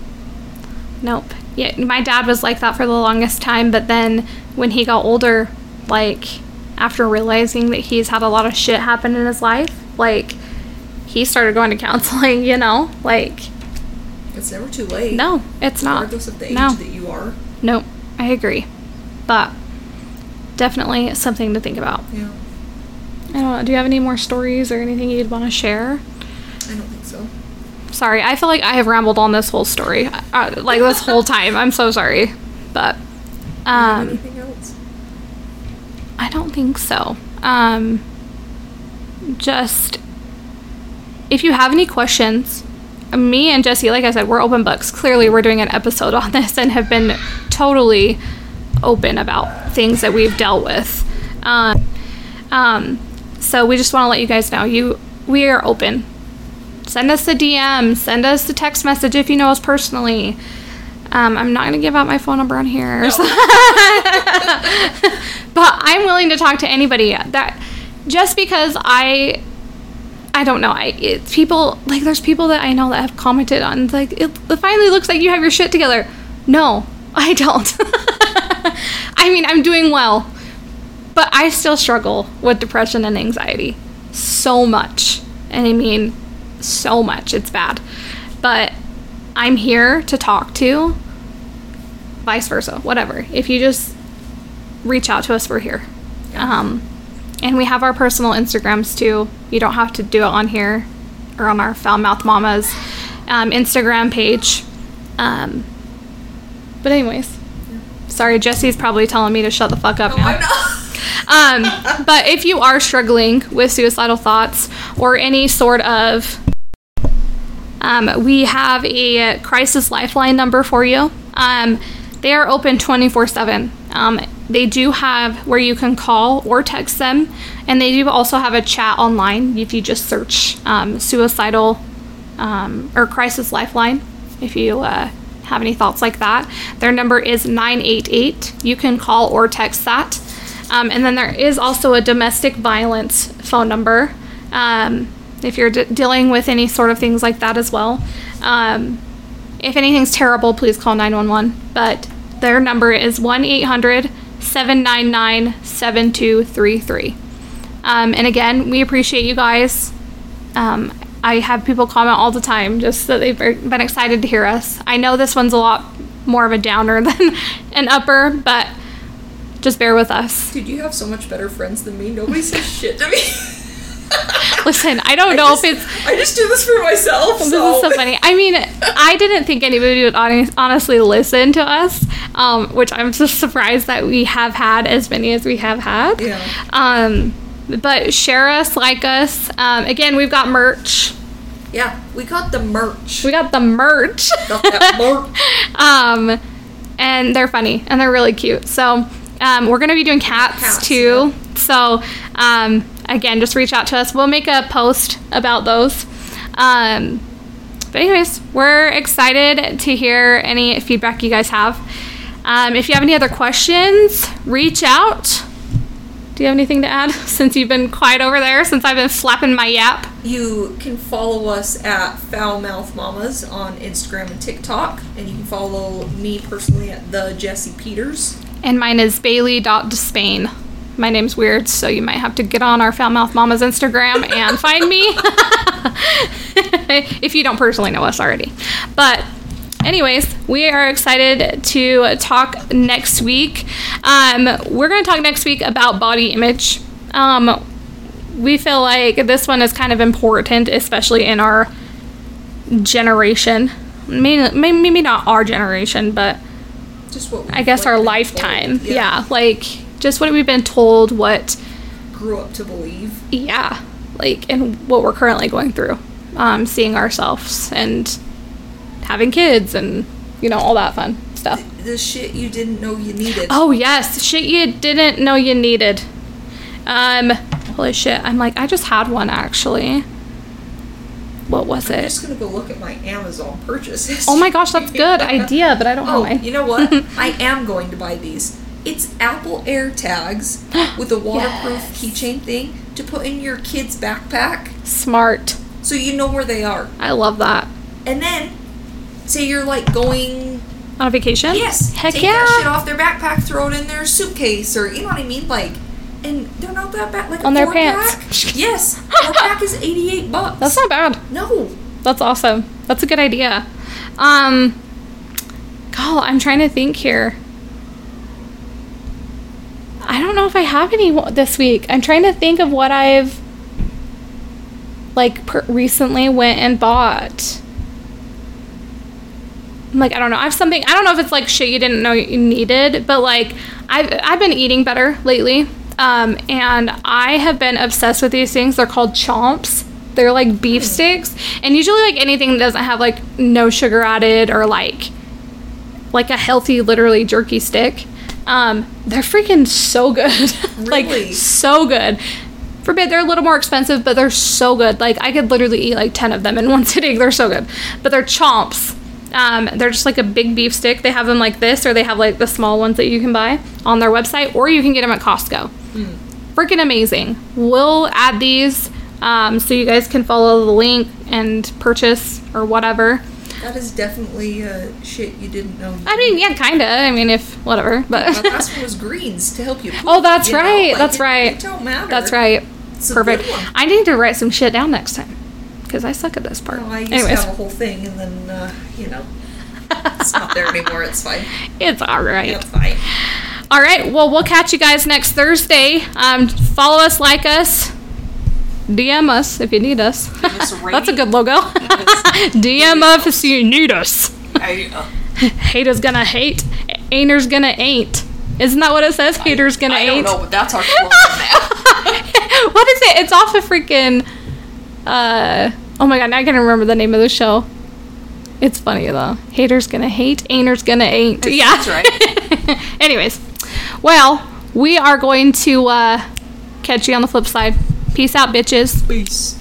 Nope. Yeah, my dad was like that for the longest time, but then when he got older, like after realizing that he's had a lot of shit happen in his life, like he started going to counseling, you know? Like It's never too late. no, it's not. Regardless of the age No. that you are. Nope. I agree. But definitely something to think about. Yeah. I don't know. Do you have any more stories or anything you'd want to share? I don't think so. Sorry, I feel like I have rambled on this whole story, uh, like this whole time. I'm so sorry, but um, Anything else? I don't think so. Um, just if you have any questions, me and Jessie, like I said, we're open books. Clearly, we're doing an episode on this and have been totally open about things that we've dealt with. Um, um, so we just want to let you guys know you we are open. Send us a DM, send us a text message if you know us personally. Um, I'm not going to give out my phone number on here. but I'm willing to talk to anybody that just because I I don't know. I it's people like there's people that I know that have commented on like it, it finally looks like you have your shit together. No, I don't. I mean, I'm doing well, but I still struggle with depression and anxiety so much. And I mean, so much. It's bad. But I'm here to talk to vice versa, whatever. If you just reach out to us, we're here. Um, and we have our personal Instagrams too. You don't have to do it on here or on our Foul Mouth Mamas um, Instagram page. Um, but anyways, sorry, Jessie's probably telling me to shut the fuck up Oh, now. Um, but if you are struggling with suicidal thoughts or any sort of, um, we have a crisis lifeline number for you. Um, they are open 24 7. Um, they do have where you can call or text them, and they do also have a chat online if you just search um, suicidal um, or crisis lifeline if you uh, have any thoughts like that. Their number is 988. You can call or text that. Um, and then there is also a domestic violence phone number um, if you're d- dealing with any sort of things like that as well. Um, if anything's terrible, please call 911. But their number is 1 800 799 7233. Um, and again, we appreciate you guys. Um, I have people comment all the time just that they've been excited to hear us. I know this one's a lot more of a downer than an upper, but just bear with us. Dude, you have so much better friends than me. Nobody says shit to me. Listen, I don't I know just, if it's I just do this for myself. This so. is so funny. I mean, I didn't think anybody would honestly listen to us, um, which I'm just surprised that we have had as many as we have had. Yeah. Um, but share us, like us. Um, again, we've got merch. Yeah, we got the merch. We got the merch. got that merch. um, and they're funny and they're really cute. So um, we're gonna be doing cats, Cats, too. So um, again, just reach out to us. We'll make a post about those. Um, but anyways, we're excited to hear any feedback you guys have. Um, if you have any other questions, reach out. Do you have anything to add since you've been quiet over there since I've been flapping my yap? You can follow us at Foul Mouth Mamas on Instagram and TikTok, and you can follow me personally at the Jessie Peters. And mine is Baleigh.Despain. My name's weird, so you might have to get on our Foul Mouth Mama's Instagram and find me if you don't personally know us already. But, anyways, we are excited to talk next week. Um, we're going to talk next week about body image. Um, we feel like this one is kind of important, especially in our generation. Maybe, maybe not our generation, but Just what I guess like, our lifetime. told. Yeah. like just what we've been told, what, Grew up to believe. yeah, like, and what we're currently going through, um, seeing ourselves and having kids and, you know, all that fun stuff. The shit you didn't know you needed. Oh, yes, shit you didn't know you needed. Um, holy shit, I'm like, I just had one actually. what was it? I'm just gonna go look at my Amazon purchases. Oh my gosh, that's a good idea, but I don't Oh, have mine. you know what? I am going to buy these. It's Apple AirTags with a waterproof Yes. keychain thing to put in your kid's backpack Smart. so you know where they are. I love that. And then, say you're like going, On a vacation? yes, Heck take yeah. that shit off their backpack, throw it in their suitcase, or you know what I mean? Like, and they're not that bad. Like a On their pants. Pack, yes, four pack is eighty-eight bucks. That's not bad. no. That's awesome. That's a good idea. Um, God, I'm trying to think here. I don't know if I have any this week. I'm trying to think of what I've like per- recently went and bought. I'm like I don't know. I have something. I don't know if it's like shit you didn't know you needed, but like I've I've been eating better lately. Um, and I have been obsessed with these things. They're called chomps. They're like beef sticks, and usually like anything that doesn't have like no sugar added or like like a healthy, literally jerky stick. Um, they're freaking so good. like Really? so good. Forbid they're a little more expensive, but they're so good. Like I could literally eat like ten of them in one sitting. They're so good. But they're chomps. Um, they're just like a big beef stick. They have them like this, or they have like the small ones that you can buy on their website, or you can get them at Costco. Freaking amazing. We'll add these um, so you guys can follow the link and purchase or whatever. That is definitely uh, shit you didn't know. I mean, yeah, kinda. I mean, if whatever, but last one was greens to help you. Poop, oh, that's you right. Like, that's it- right. It don't matter. That's right. It's Perfect. I need to write some shit down next time because I suck at this part. No, I used Anyways, to have a whole thing, and then uh, you know, it's not there anymore. It's fine. it's all right. It's fine. All right. Well, we'll catch you guys next Thursday. Um, follow us, like us, DM us if you need us. us That's a good logo. DM us if you need us. Uh, Haters gonna hate. Ainer's gonna ain't. Isn't that what it says? Haters gonna I don't ain't. know, but that's our slogan now. what is it? It's off of freaking. Uh, oh my god! Now I can't remember the name of the show. It's funny though. Haters gonna hate. Ainer's gonna ain't. Yeah. That's right. Anyways, well, we are going to uh, catch you on the flip side. Peace out, bitches. Peace.